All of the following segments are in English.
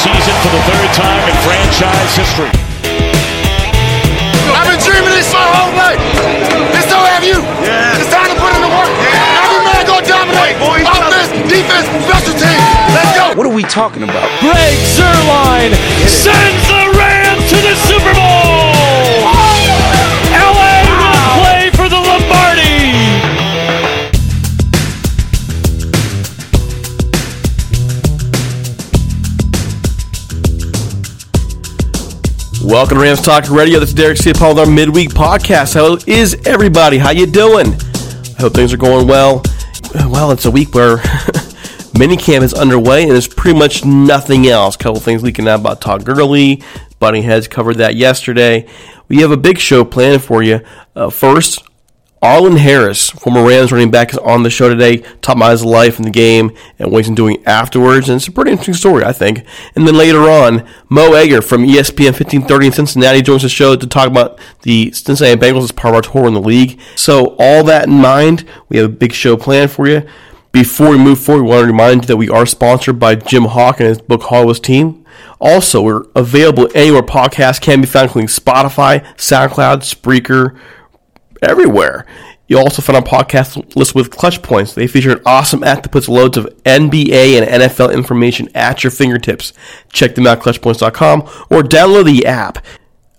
Season for the third time in franchise history. I've been dreaming this my whole life. And so have you. Yeah. It's time to put in the work. Yeah. Every man go dominate. Offense, defense, special teams. Let's go. What are we talking about? Greg Zuerlein sends the Rams Welcome to Rams Talk Radio. This is Derek C. Paul with our midweek podcast. How is everybody? How you doing? I hope things are going well. Well, it's a week where minicamp is underway and there's pretty much nothing else. A couple things leaking out about Todd Gurley. Bunny Heads covered that yesterday. We have a big show planned for you. Uh, first, Arlen Harris, former Rams running back, is on the show today, talking about his life in the game and what he's doing afterwards. And it's a pretty interesting story, I think. And then later on, Mo Egger from ESPN 1530 in Cincinnati joins the show to talk about the Cincinnati Bengals as part of our tour in the league. So, all that in mind, we have a big show planned for you. Before we move forward, we want to remind you that we are sponsored by Jim Hock and his book Hollywood's Team. Also, we're available anywhere podcasts can be found, including Spotify, SoundCloud, Spreaker, everywhere. You'll also find our podcast list with Clutch Points. They feature an awesome app that puts loads of NBA and NFL information at your fingertips. Check them out, clutchpoints.com, or download the app.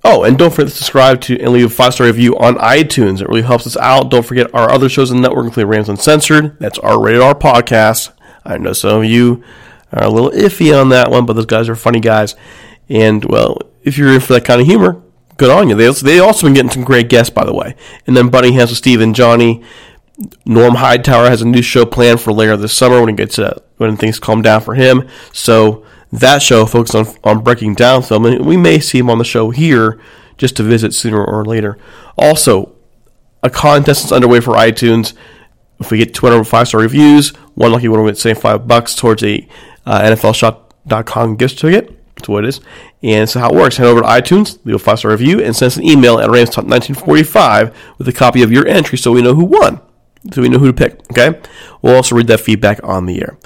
Oh, and don't forget to subscribe to and leave a five star review on iTunes. It really helps us out. Don't forget our other shows on the network, including Rams Uncensored. That's our rated R podcast. I know some of you are a little iffy on that one, but those guys are funny guys. And, well, if you're in for that kind of humor, good on you. They also, they also been getting some great guests, by the way. And then Buddy has with Steve and Johnny. Norm Hightower has a new show planned for later this summer when he gets uh, when things calm down for him. So that show focuses on on breaking down film, and we may see him on the show here just to visit sooner or later. Also, a contest is underway for iTunes. If we get 200 five star reviews, one lucky winner will get 75 bucks towards a uh, NFLshop.com gift certificate. That's what it is. And so how it works, head over to iTunes, leave a five star review, and send us an email at RamsTalk1945 with a copy of your entry so we know who won. So we know who to pick, okay? We'll also read that feedback on the air.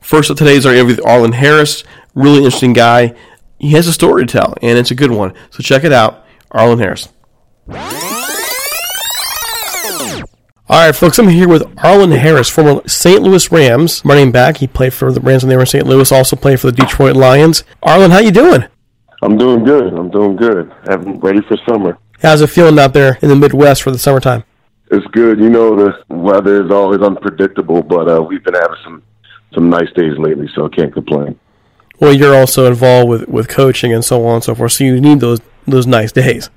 First up today is our interview with Arlen Harris. Really interesting guy. He has a story to tell, and it's a good one. So check it out. Arlen Harris. All right, folks, I'm here with Arlen Harris, former St. Louis Rams running back. He played for the Rams when they were in St. Louis, also played for the Detroit Lions. Arlen, how you doing? I'm doing good. I'm doing good. I'm ready for summer. How's it feeling out there in the Midwest for the summertime? It's good. You know, the weather is always unpredictable, but uh, we've been having some some nice days lately, so I can't complain. Well, you're also involved with, with coaching and so on and so forth, so you need those those nice days.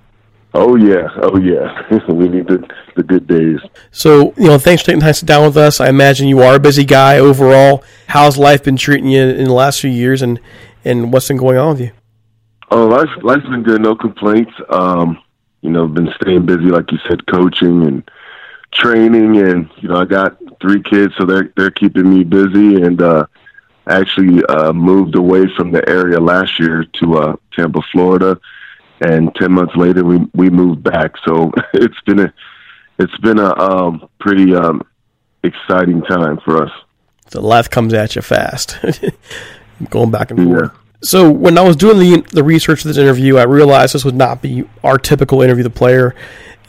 Oh yeah, oh yeah. we need the the good days. So, you know, thanks for taking time to sit down with us. I imagine you are a busy guy overall. How's life been treating you in the last few years, and and what's been going on with you? Oh, life life's been good. No complaints. Um, you know, been staying busy, like you said, coaching and training, and you know, I got three kids, so they're they're keeping me busy. And uh, actually uh, moved away from the area last year to uh, Tampa, Florida, and ten months later we we moved back. So it's been a it's been a um, pretty um, exciting time for us. The life comes at you fast, going back and forth. So when I was doing the the research for this interview, I realized this would not be our typical interview the player.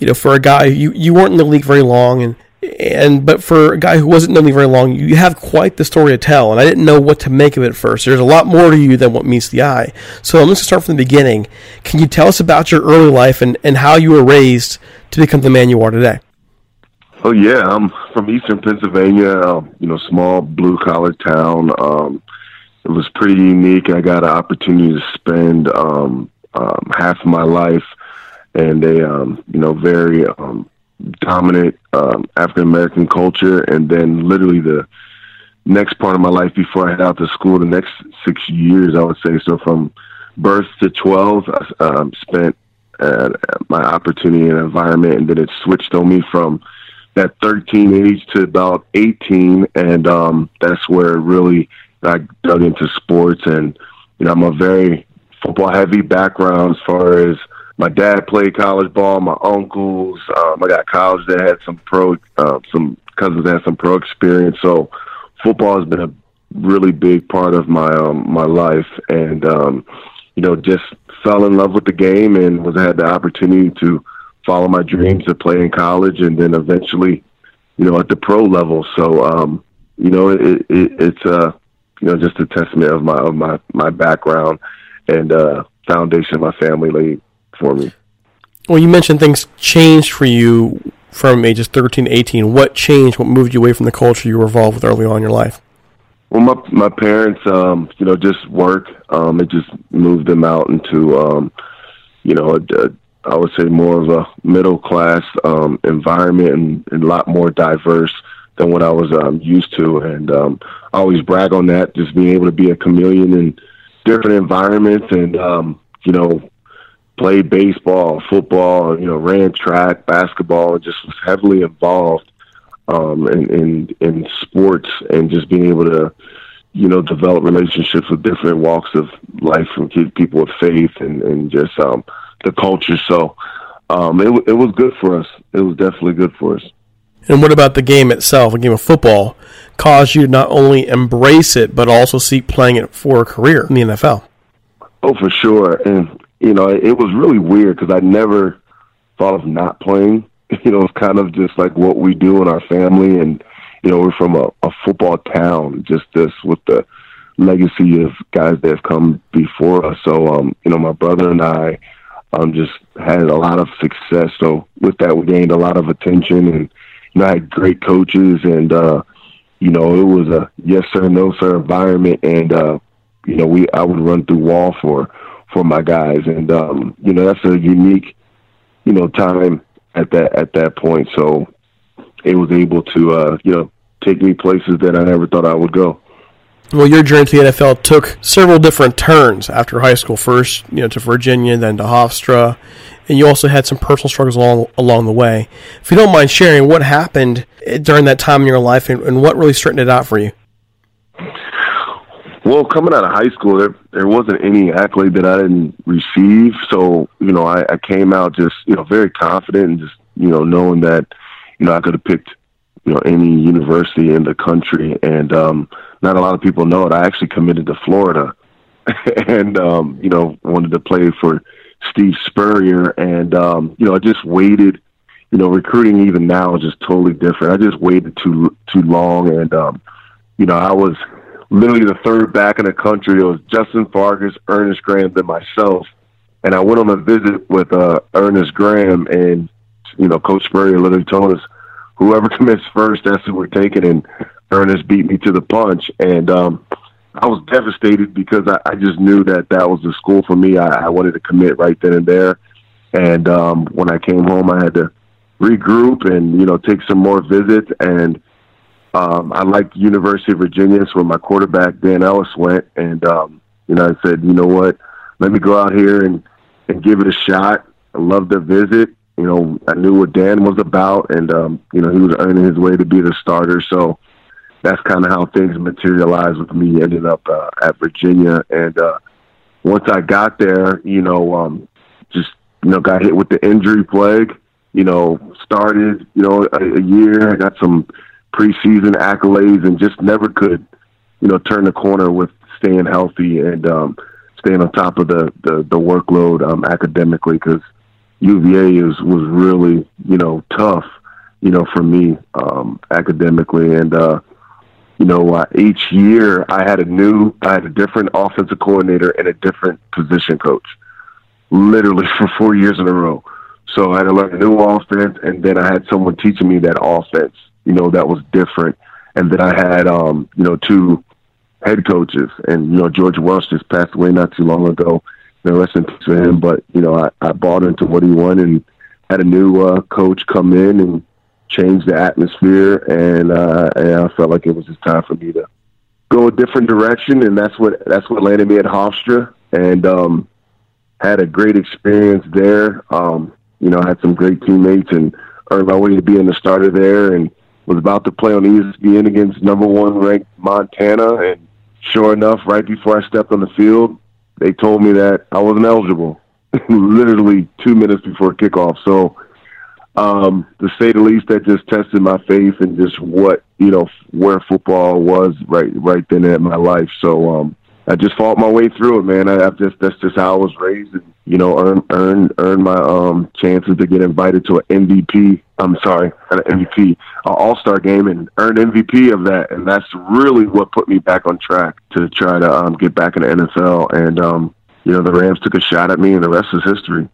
You know, for a guy you you weren't in the league very long, and and but for a guy who wasn't known me very long, you have quite the story to tell. And I didn't know what to make of it first. There's a lot more to you than what meets the eye. So I'm going to start from the beginning. Can you tell us about your early life and, and how you were raised to become the man you are today? Oh yeah, I'm from Eastern Pennsylvania. Um, you know, small blue collar town. Um, it was pretty unique. I got an opportunity to spend um, um, half of my life in a um, you know very um, dominant um, African American culture, and then literally the next part of my life before I head out to school, the next six years, I would say. So from birth to twelve, I um, spent uh, my opportunity and environment, and then it switched on me from that 13 age to about 18, and um, that's where really I dug into sports. And you know, I'm a very football heavy background as far as my dad played college ball, my uncles. Um, I got college that had some pro, uh, some cousins that had some pro experience. So football has been a really big part of my um, my life, and um, you know, just fell in love with the game and was had the opportunity to follow my dreams to play in college, and then eventually, you know, at the pro level. So um, you know, it, it, it's uh, you know just a testament of my of my my background and uh, foundation of my family laid for me. Well, you mentioned things changed for you from ages 13 to 18. What changed? What moved you away from the culture you were involved with early on in your life? Well, my my parents, um, you know, just work. Um, it just moved them out into, um, you know, a, a, I would say more of a middle class um, environment and, and a lot more diverse than what I was um, used to. And um, I always brag on that, just being able to be a chameleon in different environments and, um, you know, play baseball, football, you know, ran track, basketball, and just was heavily involved um, in, in in sports and just being able to, you know, develop relationships with different walks of life from people with faith and, and just um, the culture. So um, it it was good for us. It was definitely good for us. And what about the game itself, a game of football, caused you to not only embrace it but also seek playing it for a career in the NFL? Oh, for sure. And you know, it was really weird because I never thought of not playing. You know, it's kind of just like what we do in our family, and you know, we're from a, a football town. Just this with the legacy of guys that have come before us. So, um, you know, my brother and I um, just had a lot of success. So with that, we gained a lot of attention, and you know, I had great coaches, and uh, you know, it was a yes sir, no sir environment, and uh, you know, we I would run through wall for for my guys, and um, you know, that's a unique, you know, time at that at that point. So it was able to, uh, you know, take me places that I never thought I would go. Well, your journey to the NFL took several different turns after high school. First, you know, to Virginia, then to Hofstra, and you also had some personal struggles along along the way. If you don't mind sharing, what happened during that time in your life, and, and what really straightened it out for you? Well, coming out of high school, there there wasn't any accolade that I didn't receive. So you know, I, I came out just you know very confident and just you know knowing that you know I could have picked you know any university in the country, and um, not a lot of people know it. I actually committed to Florida, and um, you know wanted to play for Steve Spurrier, and um, you know I just waited. You know, recruiting even now is just totally different. I just waited too too long, and um, you know I was literally the third back in the country. It was Justin Fargas, Ernest Graham, then myself. And I went on a visit with uh, Ernest Graham, and you know, Coach Spurrier literally told us, "Whoever commits first, that's who we're taking." And Ernest beat me to the punch, and um, I was devastated because I, I just knew that that was the school for me. I, I wanted to commit right then and there. And um, when I came home, I had to regroup and you know take some more visits and um, I liked University of Virginia. It's where my quarterback Dan Ellis went, and um, you know I said, you know what, let me go out here and and give it a shot. I loved the visit. You know, I knew what Dan was about, and um, you know he was earning his way to be the starter. So that's kind of how things materialized with me. Ended up uh, at Virginia, and uh, once I got there, you know, um, just you know got hit with the injury plague. You know, started you know a, a year. I got some preseason accolades and just never could, you know, turn the corner with staying healthy and um, staying on top of the the, the workload um, academically because UVA is was really you know tough, you know, for me um, academically and. uh you know, uh, each year I had a new, I had a different offensive coordinator and a different position coach, literally for four years in a row. So I had to learn a new offense, and then I had someone teaching me that offense you know, that was different. And then I had, um, you know, two head coaches, and you know, George Welsh just passed away not too long ago. You know, rest in peace for him. But you know, I, I bought into what he wanted and had a new uh, coach come in and change the atmosphere, and, uh, and I felt like it was just time for me to go a different direction, and that's what that's what landed me at Hofstra, and um, had a great experience there. Um, you know, I had some great teammates and earned my way to being the starter there, and was about to play on ESPN against number one ranked Montana, and sure enough, right before I stepped on the field, they told me that I wasn't eligible. Literally two minutes before kickoff. So, um, to say the least, that just tested my faith and just what you know where football was right right then in my life. So, um, I just fought my way through it, man. I, I just that's just how I was raised, and you know, earn earn earn my um chances to get invited to an MVP. I'm sorry, an MVP, an All Star game, and earn MVP of that. And that's really what put me back on track to try to um, get back in the NFL. And um, you know, the Rams took a shot at me, and the rest is history.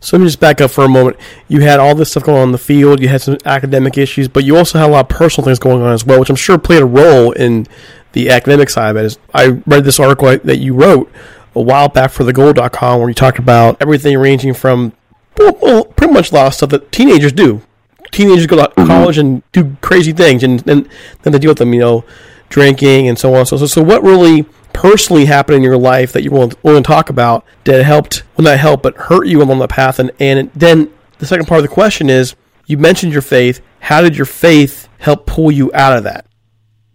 So let me just back up for a moment. You had all this stuff going on in the field. You had some academic issues, but you also had a lot of personal things going on as well, which I'm sure played a role in the academic side of it is I read this article that you wrote a while back for thegoal.com where you talked about everything ranging from well, pretty much a lot of stuff that teenagers do. Teenagers go to mm-hmm. college and do crazy things, and, and then they deal with them, you know, drinking and so on. So, so, so what really personally happened in your life that you want to talk about that helped, well, not help, but hurt you along the path? And, and then the second part of the question is you mentioned your faith. How did your faith help pull you out of that?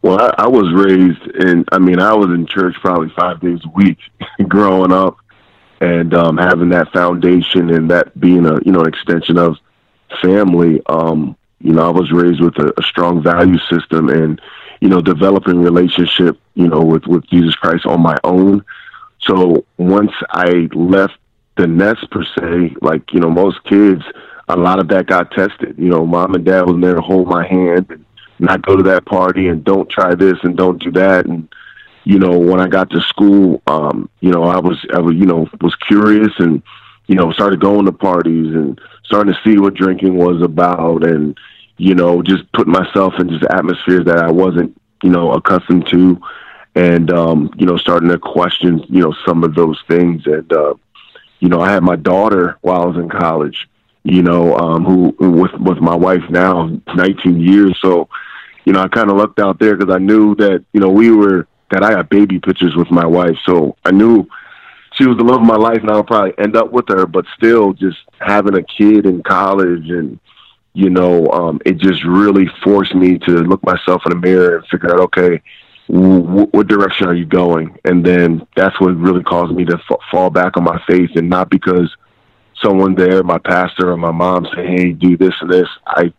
Well, I, I was raised in, I mean, I was in church probably five days a week growing up and um, having that foundation and that being a, you know, an extension of family. Um, you know, I was raised with a, a strong value system and, you know, developing relationship, you know, with, with Jesus Christ on my own. So once I left the nest per se, like, you know, most kids, a lot of that got tested. You know, mom and dad was there to hold my hand and not go to that party and don't try this and don't do that. And, you know, when I got to school, um, you know, I was, I was, you know, was curious and, you know, started going to parties and starting to see what drinking was about and, you know, just putting myself in just atmospheres that I wasn't, you know, accustomed to and, um, you know, starting to question, you know, some of those things. And, uh, you know, I had my daughter while I was in college, you know, um, who with, with my wife now 19 years. So, you know, I kind of lucked out there because I knew that, you know, we were, that I had baby pictures with my wife. So I knew she was the love of my life and I'll probably end up with her, but still just having a kid in college and, you know, um, it just really forced me to look myself in the mirror and figure out, okay, w- what direction are you going? And then that's what really caused me to f- fall back on my faith, and not because someone there, my pastor or my mom, say, "Hey, do this and this." I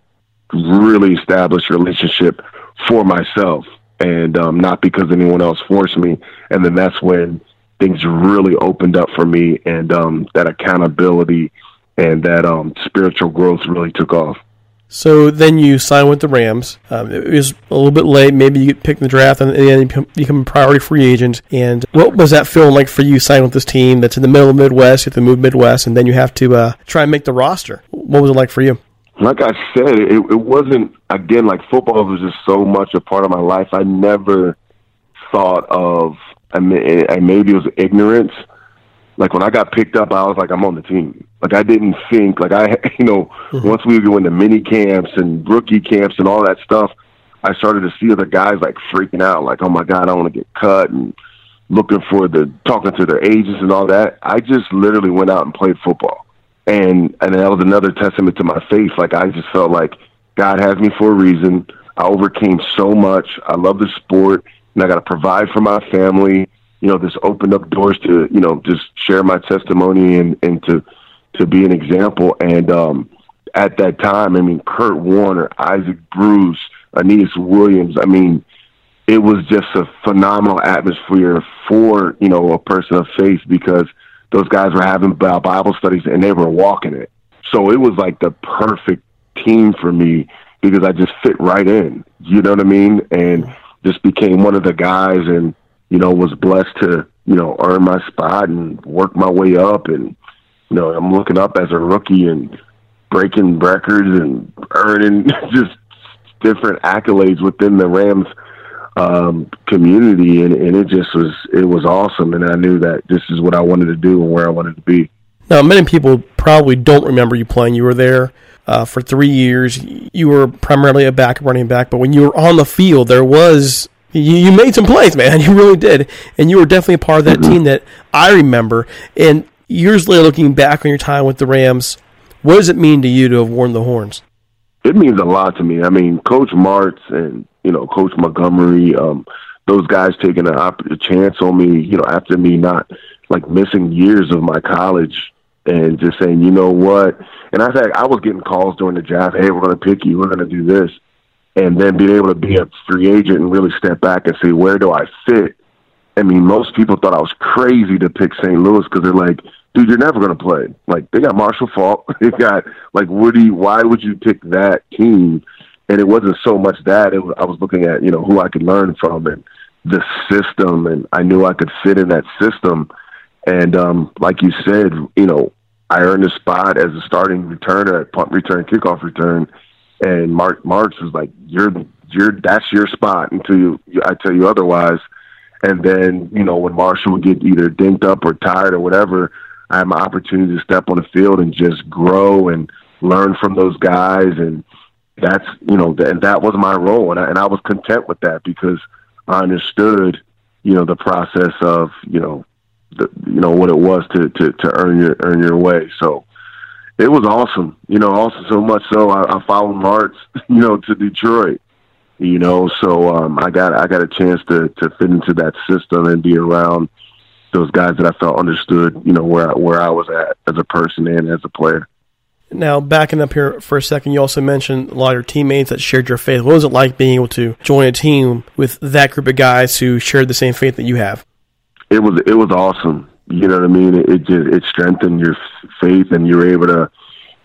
really established a relationship for myself, and um, not because anyone else forced me. And then that's when things really opened up for me, and um, that accountability and that um, spiritual growth really took off. So then you sign with the Rams. Um, it was a little bit late. Maybe you get picked in the draft and then you become, a priority free agent. And what was that feeling like for you signing with this team that's in the middle of Midwest? You have to move Midwest and then you have to uh, try and make the roster. What was it like for you? Like I said, it, it wasn't again like football was just so much a part of my life. I never thought of, I mean, eh, and maybe it was ignorance. Like when I got picked up, I was like, I'm on the team. Like I didn't think, like I, you know, mm-hmm. once we would go into mini camps and rookie camps and all that stuff, I started to see other guys like freaking out, like, oh my god, I want to get cut and looking for the talking to their agents and all that. I just literally went out and played football and and that was another testament to my faith. Like I just felt like God has me for a reason. I overcame so much. I love the sport, and I got to provide for my family. You know, this opened up doors to you know just share my testimony and and to to be an example. And um, at that time, I mean, Kurt Warner, Isaac Bruce, Aeneas Williams. I mean, it was just a phenomenal atmosphere for you know a person of faith because those guys were having Bible studies and they were walking it. So it was like the perfect team for me because I just fit right in. You know what I mean? And just became one of the guys and, you know, was blessed to, you know, earn my spot and work my way up. And, you know, I'm looking up as a rookie and breaking records and earning just different accolades within the Rams um, community, and, and it just was it was awesome. And I knew that this is what I wanted to do and where I wanted to be. Now, many people probably don't remember you playing. You were there uh, for three years. You were primarily a back running back, but when you were on the field, there was you, you made some plays, man. You really did, and you were definitely a part of that Mm-hmm. team that I remember. And years later, looking back on your time with the Rams, what does it mean to you to have worn the horns? It means a lot to me. I mean, Coach Martz and you know Coach Montgomery, um, those guys taking a, op- a chance on me. You know, after me not like missing years of my college and just saying, you know what? And I said I was getting calls during the draft. Hey, we're going to pick you. We're going to do this, and then being able to be a free agent and really step back and say, where do I fit? I mean, most people thought I was crazy to pick St. Louis because they're like, dude, you're never going to play. Like, they got Marshall Faulk. They got, like, Woody. Why would you pick that team? And it wasn't so much that. It was, I was looking at, you know, who I could learn from and the system. And I knew I could fit in that system. And um, like you said, you know, I earned a spot as a starting returner at punt return, kickoff return. And Mark Martz was like, you're, you're, that's your spot until you, I tell you otherwise. And then, you know, when Marshall would get either dinked up or tired or whatever, I had my opportunity to step on the field and just grow and learn from those guys. And that's, you know, and that was my role. And I, and I was content with that because I understood, you know, the process of, you know, the, you know, what it was to, to, to earn your, earn your way. So it was awesome, you know, also so much so I, I followed Martz, you know, to Detroit you know so um i got i got a chance to to fit into that system and be around those guys that i felt understood you know where I, where i was at as a person and as a player Now, backing up here for a second, you also mentioned a lot of your teammates that shared your faith. What was it like being able to join a team with that group of guys who shared the same faith that you have? it was it was awesome you know what i mean it, it just it strengthened your faith and you were able to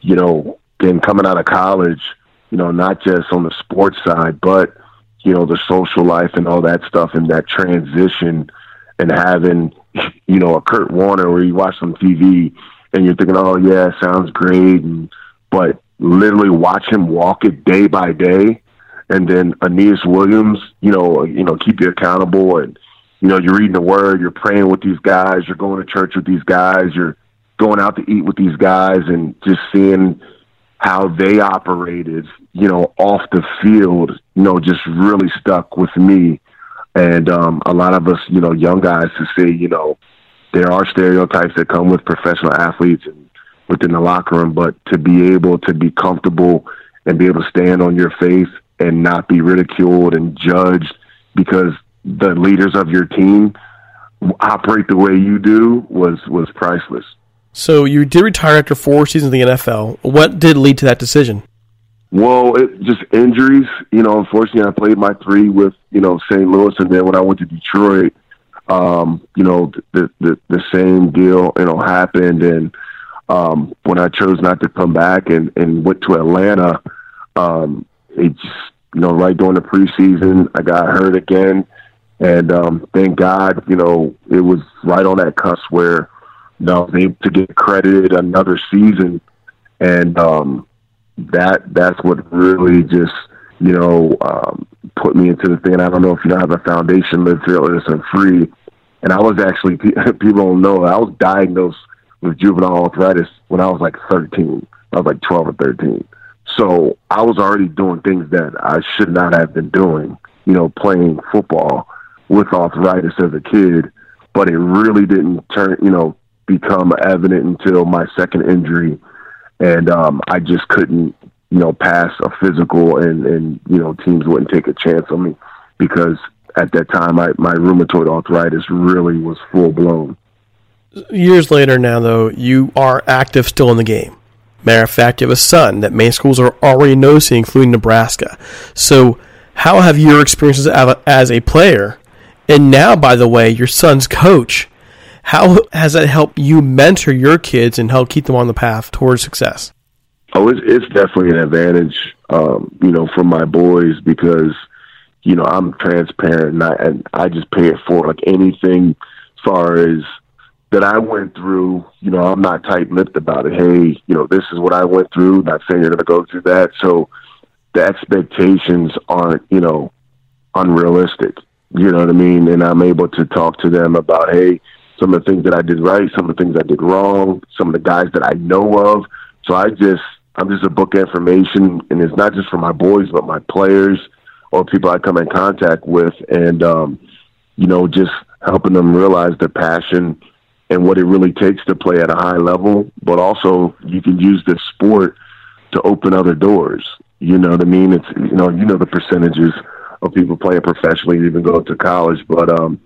you know then coming out of college you know not just on the sports side but you know the social life and all that stuff and that transition and having you know a Kurt Warner where you watch on TV and you're thinking oh yeah sounds great. And but literally watch him walk it day by day. And then Aeneas Williams you know you know keep you accountable. And you know you're reading the word you're praying with these guys you're going to church with these guys you're going out to eat with these guys and just seeing how they operated, you know, off the field, you know, just really stuck with me. And um, a lot of us, you know, young guys to say, you know, there are stereotypes that come with professional athletes and within the locker room, but to be able to be comfortable and be able to stand on your faith and not be ridiculed and judged because the leaders of your team operate the way you do was was priceless. So you did retire after four seasons in the NFL. What did lead to that decision? Well, it just injuries. You know, unfortunately, I played my three with you know St. Louis, and then when I went to Detroit, um, you know, the, the the same deal you know happened, and um, when I chose not to come back and and went to Atlanta, um, it just you know right during the preseason, I got hurt again, and um, thank God, you know, it was right on that cusp where you know I was able to get credited another season, and um, that that's what really just you know um, put me into the thing. I don't know if you know have a foundation live fearless and free, and I was actually people don't know I was diagnosed with juvenile arthritis when I was like 13. I was like 12 or 13. So I was already doing things that I should not have been doing. You know, playing football with arthritis as a kid, but it really didn't turn. You know, become evident until my second injury and um, I just couldn't, you know, pass a physical, and and you know, teams wouldn't take a chance on me because at that time, my my rheumatoid arthritis really was full blown. Years later, now though, you are active still in the game. Matter of fact, you have a son that many schools are already noticing, including Nebraska. So, how have your experiences as a player, and now, by the way, your son's coach? How has that helped you mentor your kids and help keep them on the path towards success? Oh, it's, it's definitely an advantage, um, you know, for my boys because, you know, I'm transparent and I, and I just pay it forward. Like anything as far as that I went through, you know, I'm not tight lipped about it. Hey, you know, this is what I went through. Not saying you're going to go through that. So the expectations aren't, you know, unrealistic. You know what I mean? And I'm able to talk to them about, hey, some of the things that I did right, some of the things I did wrong, some of the guys that I know of. So I just, I'm just a book of information, and it's not just for my boys, but my players or people I come in contact with, and um, you know, just helping them realize their passion and what it really takes to play at a high level. But also, you can use this sport to open other doors. You know what I mean? It's you know, you know the percentages of people playing professionally, and even go to college, but um,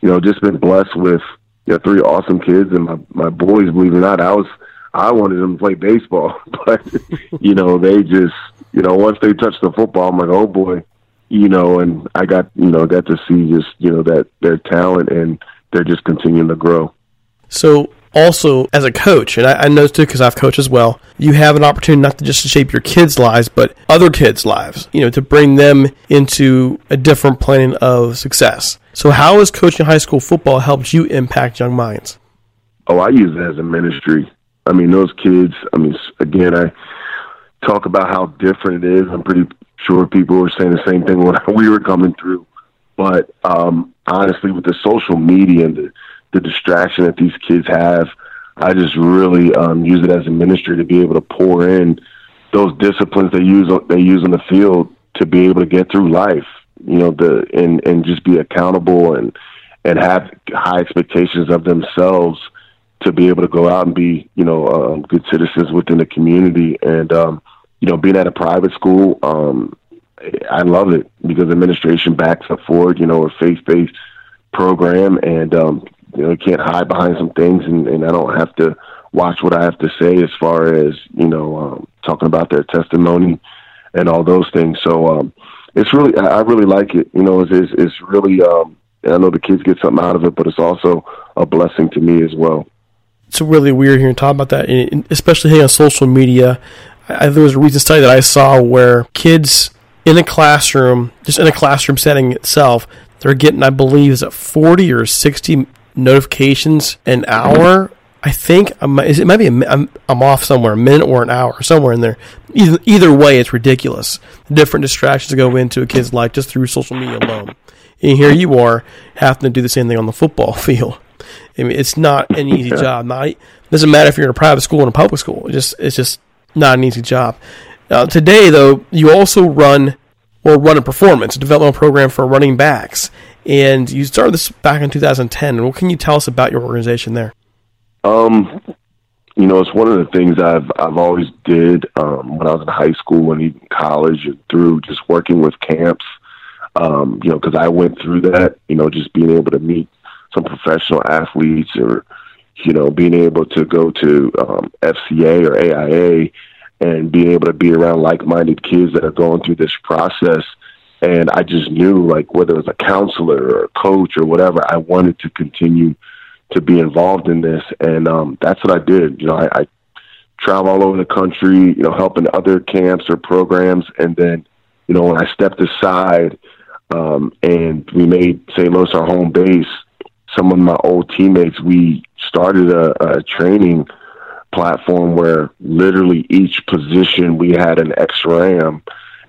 you know, just been blessed with you know, three awesome kids, and my my boys, believe it or not, I was I wanted them to play baseball, but you know, they just you know once they touched the football, I'm like, oh boy, you know, and I got you know got to see just you know that their talent and they're just continuing to grow. So also as a coach, and I, I know too because I've coached as well, you have an opportunity not to just to shape your kids' lives, but other kids' lives. You know, to bring them into a different plane of success. So, how has coaching high school football helped you impact young minds? Oh, I use it as a ministry. I mean, those kids. I mean, again, I talk about how different it is. I'm pretty sure people were saying the same thing when we were coming through. But um, honestly, with the social media and the, the distraction that these kids have, I just really um, use it as a ministry to be able to pour in those disciplines they use they use on the field to be able to get through life you know the and and just be accountable and and have high expectations of themselves to be able to go out and be you know um, good citizens within the community. And um, you know being at a private school um, I love it because administration backs up for it you know a faith based program. And um, you know you can't hide behind some things. And, and I don't have to watch what I have to say as far as you know um, talking about their testimony and all those things. So um, it's really I really like it. You know, it's it's, it's really um, I know the kids get something out of it, but it's also a blessing to me as well. It's really weird hearing talk about that, and especially on social media. I, there was a recent study that I saw where kids in a classroom, just in a classroom setting itself, they're getting, I believe, is it forty or sixty notifications an hour I think it might be a, I'm, I'm off somewhere, a minute or an hour, somewhere in there. Either, either way, it's ridiculous. different distractions go into a kid's life just through social media alone. And here you are having to do the same thing on the football field. I mean, it's not an easy job. Not doesn't matter if you're in a private school or a public school. It's just it's just not an easy job. Uh, today, though, you also run or run a performance a development program for running backs, and you started this back in 2010. What can you tell us about your organization there? Um, you know, it's one of the things I've I've always did um, when I was in high school and even college and through just working with camps. Um, you know, because I went through that. You know, just being able to meet some professional athletes, or you know, being able to go to um, FCA or AIA, and being able to be around like-minded kids that are going through this process. And I just knew, like, whether it was a counselor or a coach or whatever, I wanted to continue to be involved in this, and um, that's what I did. You know, I, I travel all over the country, you know, helping other camps or programs, and then, you know, when I stepped aside um, and we made St. Louis our home base, some of my old teammates, we started a, a training platform where literally each position we had an X-Ram,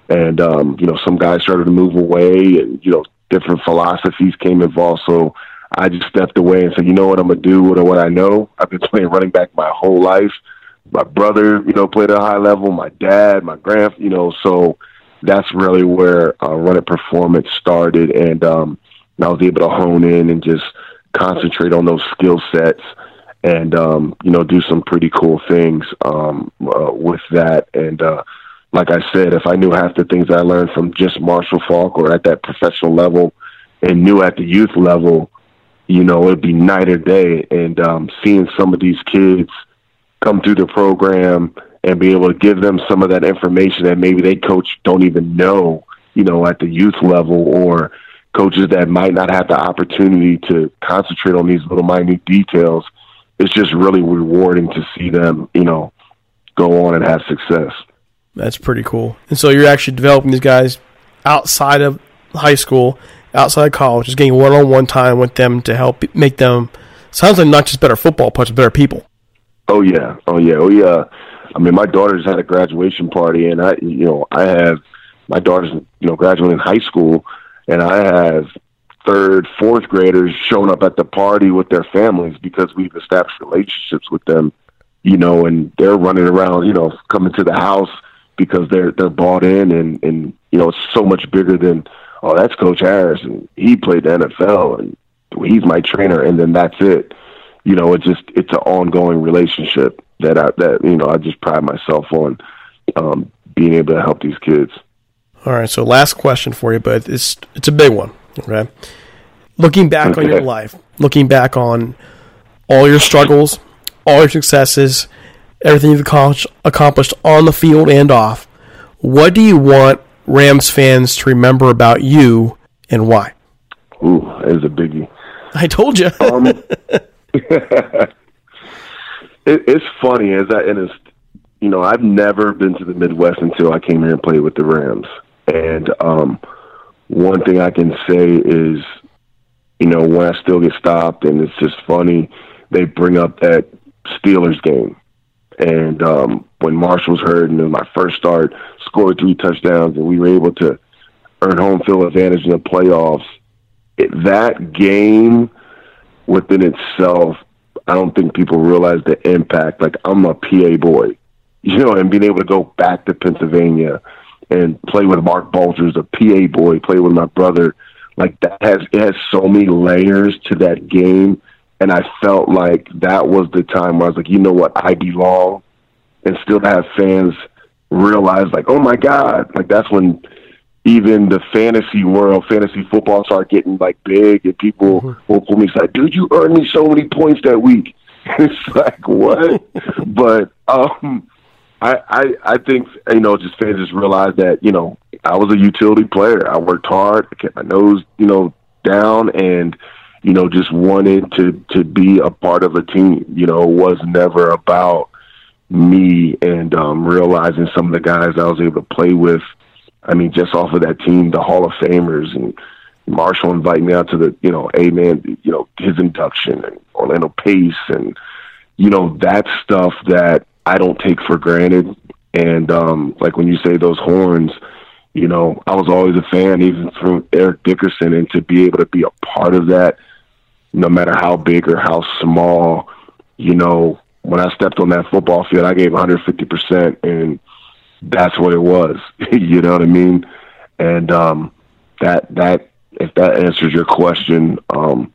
and um, you know, some guys started to move away, and you know, different philosophies came involved. So I just stepped away and said, you know what I'm gonna do with what I know. I've been playing running back my whole life. My brother, you know, played at a high level. My dad, my grand, you know, so that's really where uh, Run It Performance started, and um, I was able to hone in and just concentrate on those skill sets, and um, you know, do some pretty cool things um, uh, with that. And uh, like I said, if I knew half the things I learned from just Marshall Faulk or at that professional level, and knew at the youth level you know, it'd be night or day. And um, seeing some of these kids come through the program and be able to give them some of that information that maybe they coach don't even know, you know, at the youth level or coaches that might not have the opportunity to concentrate on these little minute details. It's just really rewarding to see them, you know, go on and have success. That's pretty cool. And so you're actually developing these guys outside of high school outside college, just getting one on one time with them to help make them sounds like not just better football players, but better people. Oh yeah, oh yeah, oh uh, yeah. I mean, my daughter's had a graduation party, and I, you know, I have my daughter's, you know, graduating high school, and I have third, fourth graders showing up at the party with their families because we've established relationships with them, you know, and they're running around, you know, coming to the house because they're they're bought in, and and you know, it's so much bigger than oh, that's Coach Harris, and he played the NFL, and he's my trainer, and then that's it. You know, it's just it's an ongoing relationship that I that you know I just pride myself on um, being able to help these kids. All right, so last question for you, but it's it's a big one. Okay, looking back okay. on your life, looking back on all your struggles, all your successes, everything you've accomplished on the field and off, what do you want Rams fans to remember about you and why? Ooh, that is a biggie. I told you. um, it, it's funny as I and it's you know I've never been to the Midwest until I came here and played with the Rams, and um, one thing I can say is you know when I still get stopped and it's just funny they bring up that Steelers game and um, when Marshall was hurt, and then my first start, scored three touchdowns, and we were able to earn home field advantage in the playoffs. It, that game within itself, I don't think people realize the impact. Like I'm a PA boy, you know, and being able to go back to Pennsylvania and play with Marc Bulger's a PA boy, play with my brother. Like that has it has so many layers to that game and I felt like that was the time where I was like, you know what, I belong, and still have fans realize like, oh my god, like that's when even the fantasy world, fantasy football start getting like big, and people mm-hmm. will pull me aside, dude, you earned me so many points that week. it's like what? but um, I, I I think you know just fans just realized that you know I was a utility player. I worked hard, I kept my nose you know down, and you know, just wanted to to be a part of a team. You know, it was never about me and um, realizing some of the guys I was able to play with. I mean, just off of that team, the Hall of Famers and Marshall inviting me out to the, you know, a man, you know, his induction and Orlando Pace and, you know, that stuff that I don't take for granted. And um, like when you say those horns, you know, I was always a fan, even from Eric Dickerson, and to be able to be a part of that no matter how big or how small, you know, when I stepped on that football field, I gave 150%, and that's what it was. you know what I mean? And um, that that if that answers your question, um,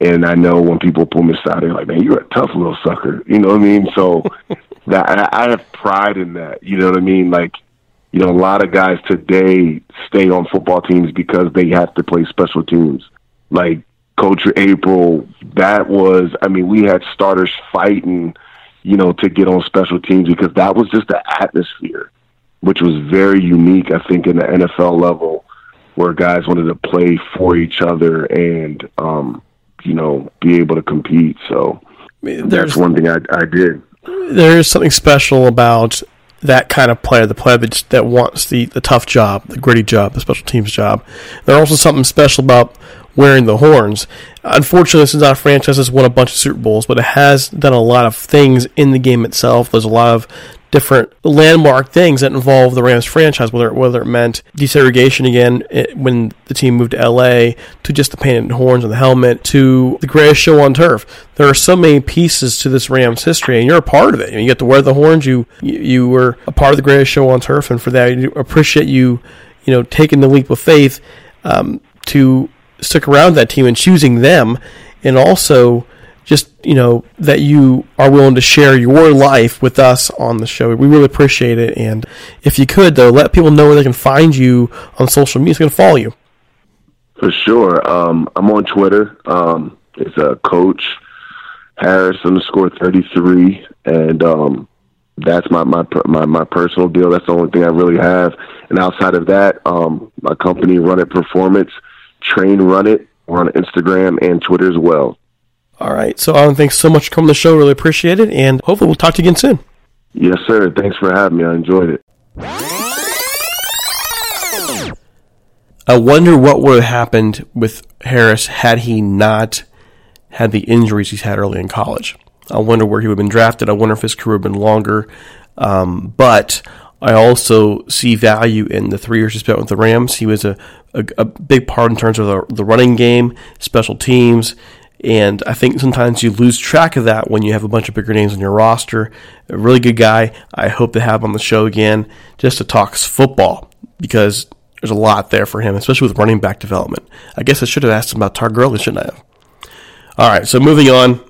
and I know when people pull me aside, they're like, "Man, you're a tough little sucker." You know what I mean? So that I, I have pride in that. You know what I mean? Like you know, a lot of guys today stay on football teams because they have to play special teams. Like Coach April, that was, I mean, we had starters fighting, you know, to get on special teams because that was just the atmosphere, which was very unique, I think, in the NFL level where guys wanted to play for each other and, um, you know, be able to compete. So that's one thing I, I did. There is something special about that kind of player, the player that, that wants the, the tough job, the gritty job, the special teams job. There's also something special about wearing the horns. Unfortunately, this is not a franchise that's won a bunch of Super Bowls, but it has done a lot of things in the game itself. There's a lot of different landmark things that involve the Rams franchise, whether whether it meant desegregation again it, when the team moved to LA, to just the painted horns on the helmet, to the greatest show on turf. There are so many pieces to this Rams history, and you're a part of it. You get to wear the horns. You you were a part of the greatest show on turf, and for that, I appreciate you, you know, taking the leap of faith um, to stick around that team and choosing them, and also just you know that you are willing to share your life with us on the show. We really appreciate it. And if you could though, let people know where they can find you on social media. So can follow you. For sure. Um, I'm on Twitter. Um, it's a uh, coach Harris underscore thirty three, and um, that's my, my my my personal deal. That's the only thing I really have. And outside of that, um, my company Run It Performance, Train Run It. We're on Instagram and Twitter as well. All right. So, Alan, thanks so much for coming to the show. Really appreciate it. And hopefully, we'll talk to you again soon. Yes, sir. Thanks for having me. I enjoyed it. I wonder what would have happened with Harris had he not had the injuries he's had early in college. I wonder where he would have been drafted. I wonder if his career would have been longer. Um, but I also see value in the three years he spent with the Rams. He was a, a, a big part in terms of the, the running game, special teams. And I think sometimes you lose track of that when you have a bunch of bigger names on your roster. A really good guy. I hope to have on the show again just to talk football because there's a lot there for him, especially with running back development. I guess I should have asked him about Todd Gurley, shouldn't I have? All right, so moving on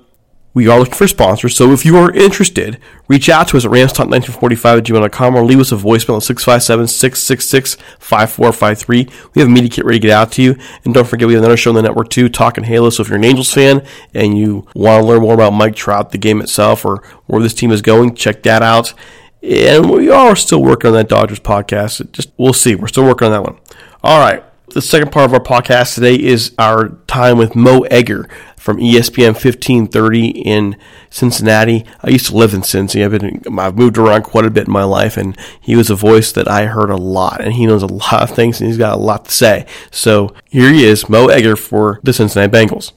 we are looking for sponsors. So if you are interested, reach out to us at ramstalk1945 at gmail.com or leave us a voicemail at 657 666 5453. We have a media kit ready to get out to you. And don't forget, we have another show on the network too, Talking Halo. So if you're an Angels fan and you want to learn more about Mike Trout, the game itself, or where this team is going, check that out. And we are still working on that Dodgers podcast. Just We'll see. We're still working on that one. All right. The second part of our podcast today is our time with Mo Egger from ESPN 1530 in Cincinnati. I used to live in Cincy. I've been I've moved around quite a bit in my life, and he was a voice that I heard a lot, and he knows a lot of things, and he's got a lot to say. So here he is, Mo Egger for the Cincinnati Bengals.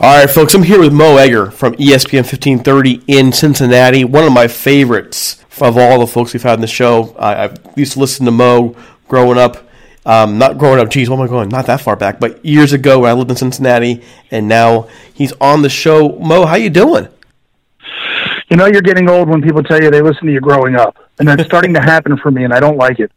All right, folks, I'm here with Mo Egger from ESPN 1530 in Cincinnati, one of my favorites of all the folks we've had in the show. I, I used to listen to Mo growing up. Um, not growing up, geez, what am I going? Not that far back, but years ago when I lived in Cincinnati, and now he's on the show. Mo, how you doing? You know, you're getting old when people tell you they listen to you growing up, and that's starting to happen for me, and I don't like it.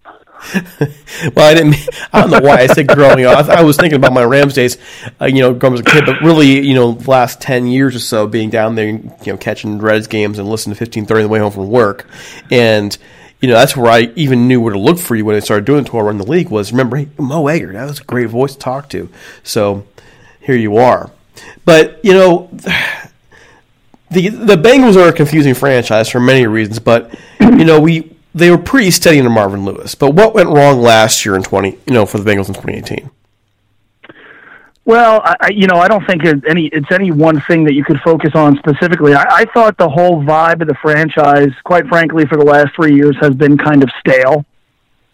Well, I didn't. I don't know why I said growing up. I, I was thinking about my Rams days, uh, you know, growing up as a kid, but really, you know, the last ten years or so, being down there, you know, catching Reds games and listening to fifteen thirty on the way home from work, and you know, that's where I even knew where to look for you when I started doing tour around the league was remember hey, Mo Egger, that was a great voice to talk to. So here you are. But, you know, the the Bengals are a confusing franchise for many reasons, but you know, we they were pretty steady under Marvin Lewis. But what went wrong last year in twenty you know, for the Bengals in twenty eighteen? Well, I, you know, I don't think it's any it's any one thing that you could focus on specifically. I, I thought the whole vibe of the franchise, quite frankly, for the last three years, has been kind of stale.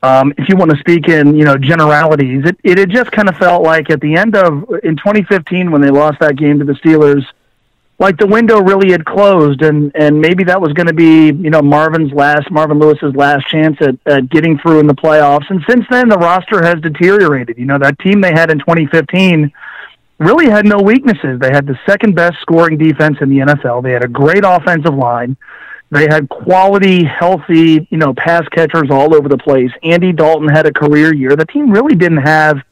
Um, if you want to speak in you know generalities, it it had just kind of felt like at the end of in 2015 when they lost that game to the Steelers, like the window really had closed, and and maybe that was going to be you know Marvin's last Marvin Lewis's last chance at, at getting through in the playoffs. And since then, the roster has deteriorated. You know that team they had in 2015 really had no weaknesses. They had the second best scoring defense in the NFL. They had a great offensive line. They had quality, healthy, you know, pass catchers all over the place. Andy Dalton had a career year. The team really didn't have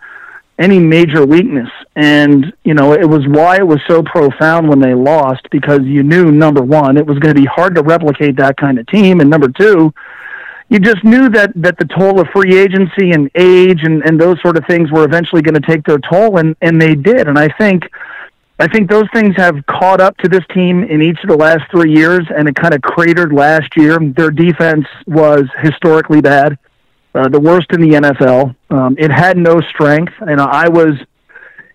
any major weakness. And, you know, it was why it was so profound when they lost because you knew, number one, it was going to be hard to replicate that kind of team. And number two, you just knew that, that the toll of free agency and age and, and those sort of things were eventually going to take their toll. And, and they did. And I think, I think those things have caught up to this team in each of the last three years, and it kind of cratered last year. Their defense was historically bad, uh, the worst in the NFL. Um, it had no strength, and I was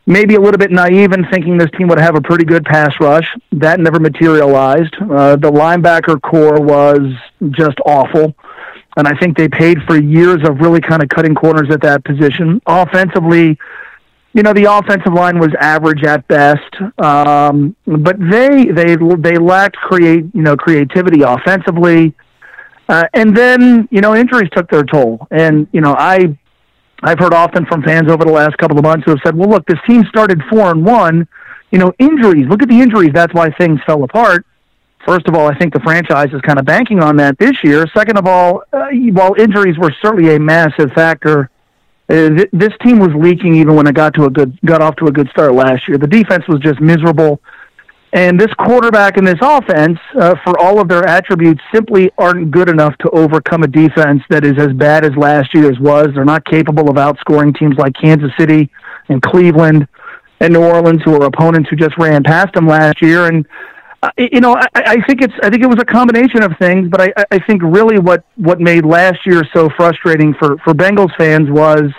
maybe a little bit naive in thinking this team would have a pretty good pass rush. That never materialized. Uh, the linebacker core was just awful. And I think they paid for years of really kind of cutting corners at that position. Offensively, you know the offensive line was average at best, um, but they they they lacked create you know creativity offensively, uh, and then you know injuries took their toll. And you know I I've heard often from fans over the last couple of months who have said, well, look, this team started four and one. You know injuries. Look at the injuries. That's why things fell apart. First of all, I think the franchise is kind of banking on that this year. Second of all, uh, while injuries were certainly a massive factor uh, th- this team was leaking even when it got to a good got off to a good start last year. The defense was just miserable, and this quarterback and this offense, uh, for all of their attributes, simply aren't good enough to overcome a defense that is as bad as last year's was. They're not capable of outscoring teams like Kansas City and Cleveland and New Orleans, who are opponents who just ran past them last year. And uh, you know, I, I think it's I think it was a combination of things, but I, I think really what what made last year so frustrating for for Bengals fans was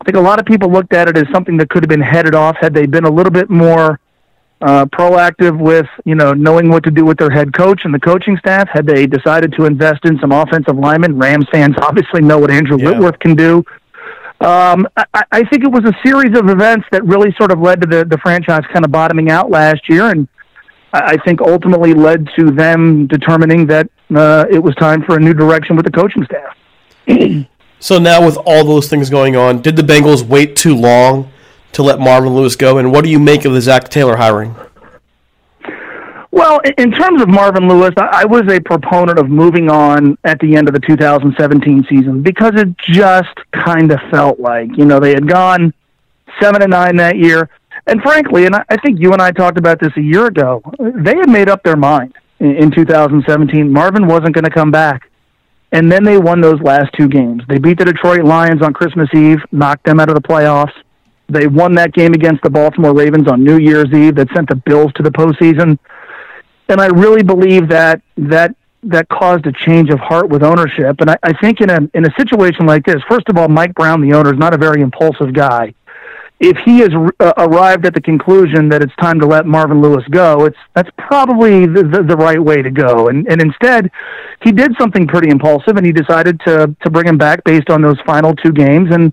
I think a lot of people looked at it as something that could have been headed off had they been a little bit more uh, proactive with you know knowing what to do with their head coach and the coaching staff. Had they decided to invest in some offensive linemen, Rams fans obviously know what Andrew Yeah. Whitworth can do. Um, I, I think it was a series of events that really sort of led to the, the franchise kind of bottoming out last year, and I I think ultimately led to them determining that uh, it was time for a new direction with the coaching staff. So now, with all those things going on, did the Bengals wait too long to let Marvin Lewis go? And what do you make of the Zac Taylor hiring? Well, in terms of Marvin Lewis, I was a proponent of moving on at the end of the 2017 season because it just kind of felt like, you know, they had gone seven and nine that year. And frankly, and I think you and I talked about this a year ago, they had made up their mind in, in 2017. Marvin wasn't going to come back. And then they won those last two games. They beat the Detroit Lions on Christmas Eve, knocked them out of the playoffs. They won that game against the Baltimore Ravens on New Year's Eve that sent the Bills to the postseason and I really believe that that that caused a change of heart with ownership. And I, I think in a in a situation like this, first of all, Mike Brown, the owner, is not a very impulsive guy. If he has uh, arrived at the conclusion that it's time to let Marvin Lewis go, it's that's probably the, the, the right way to go. And and instead, he did something pretty impulsive, and he decided to to bring him back based on those final two games. And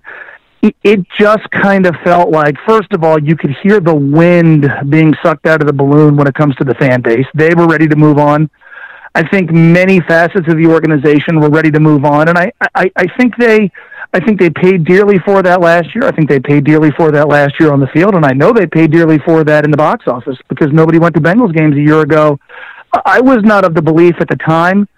it- just kind of felt like, first of all, you could hear the wind being sucked out of the balloon when it comes to the fan base. They were ready to move on. I think many facets of the organization were ready to move on, and I, I, I think they, I think they paid dearly for that last year. I think they paid dearly for that last year on the field, and I know they paid dearly for that in the box office because nobody went to Bengals games a year ago. I was not of the belief at the time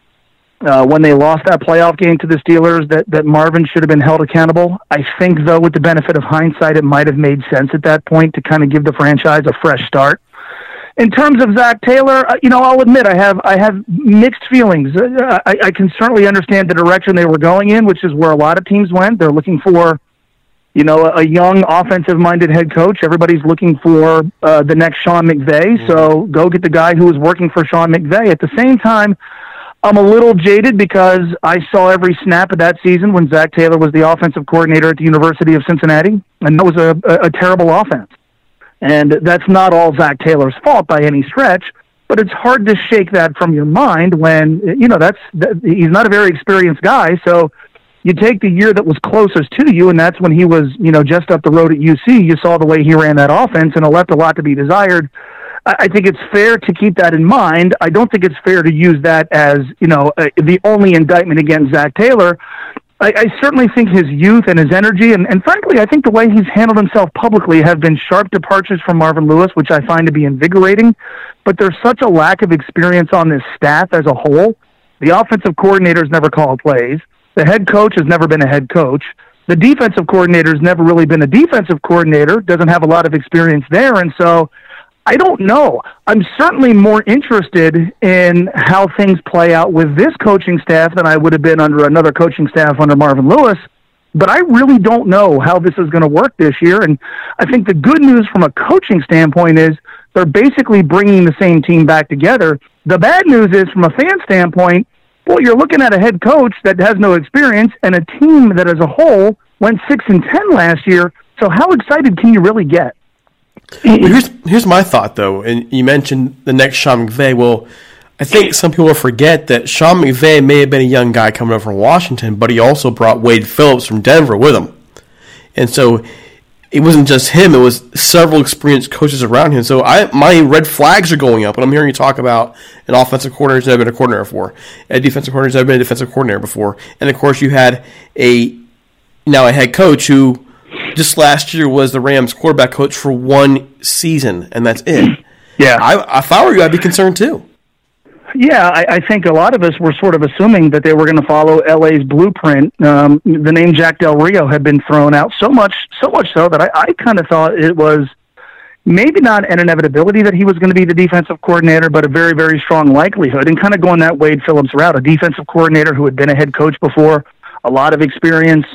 uh, when they lost that playoff game to the Steelers that, that Marvin should have been held accountable. I think, though, with the benefit of hindsight, it might have made sense at that point to kind of give the franchise a fresh start. In terms of Zac Taylor, uh, you know, I'll admit I have I have mixed feelings. Uh, I, I can certainly understand the direction they were going in, which is where a lot of teams went. They're looking for, you know, a, a young offensive-minded head coach. Everybody's looking for uh, the next Sean McVay. So go get the guy who was working for Sean McVay. At the same time, I'm a little jaded because I saw every snap of that season when Zac Taylor was the offensive coordinator at the University of Cincinnati, and that was a, a, a terrible offense. And that's not all Zac Taylor's fault by any stretch, but it's hard to shake that from your mind when you know that's that, he's not a very experienced guy. So you take the year that was closest to you, and that's when he was you know just up the road at UC. You saw the way he ran that offense, and it left a lot to be desired. I think it's fair to keep that in mind. I don't think it's fair to use that as you know uh, the only indictment against Zac Taylor. I, I certainly think his youth and his energy, and, and frankly, I think the way he's handled himself publicly have been sharp departures from Marvin Lewis, which I find to be invigorating. But there's such a lack of experience on this staff as a whole. The offensive coordinator's never called plays. The head coach has never been a head coach. The defensive coordinator's never really been a defensive coordinator, doesn't have a lot of experience there, and so I don't know. I'm certainly more interested in how things play out with this coaching staff than I would have been under another coaching staff under Marvin Lewis. But I really don't know how this is going to work this year. And I think the good news from a coaching standpoint is they're basically bringing the same team back together. The bad news is from a fan standpoint, well, you're looking at a head coach that has no experience and a team that as a whole went six and ten last year. So how excited can you really get? Here's here's my thought though, and you mentioned the next Sean McVay. Well, I think some people forget that Sean McVay may have been a young guy coming over from Washington, but he also brought Wade Phillips from Denver with him, and so it wasn't just him; it was several experienced coaches around him. So I my red flags are going up, and I'm hearing you talk about an offensive coordinator who's never been a coordinator before, a defensive coordinator who's never been a defensive coordinator before, and of course you had a now a head coach who just last year was the Rams quarterback coach for one season, and that's it. Yeah, I, if I were you, I'd be concerned too. Yeah, I, I think a lot of us were sort of assuming that they were going to follow LA's blueprint. Um, the name Jack Del Rio had been thrown out so much, so much so that I, I kind of thought it was maybe not an inevitability that he was going to be the defensive coordinator, but a very, very strong likelihood. And kind of going that Wade Phillips route, a defensive coordinator who had been a head coach before, a lot of experience.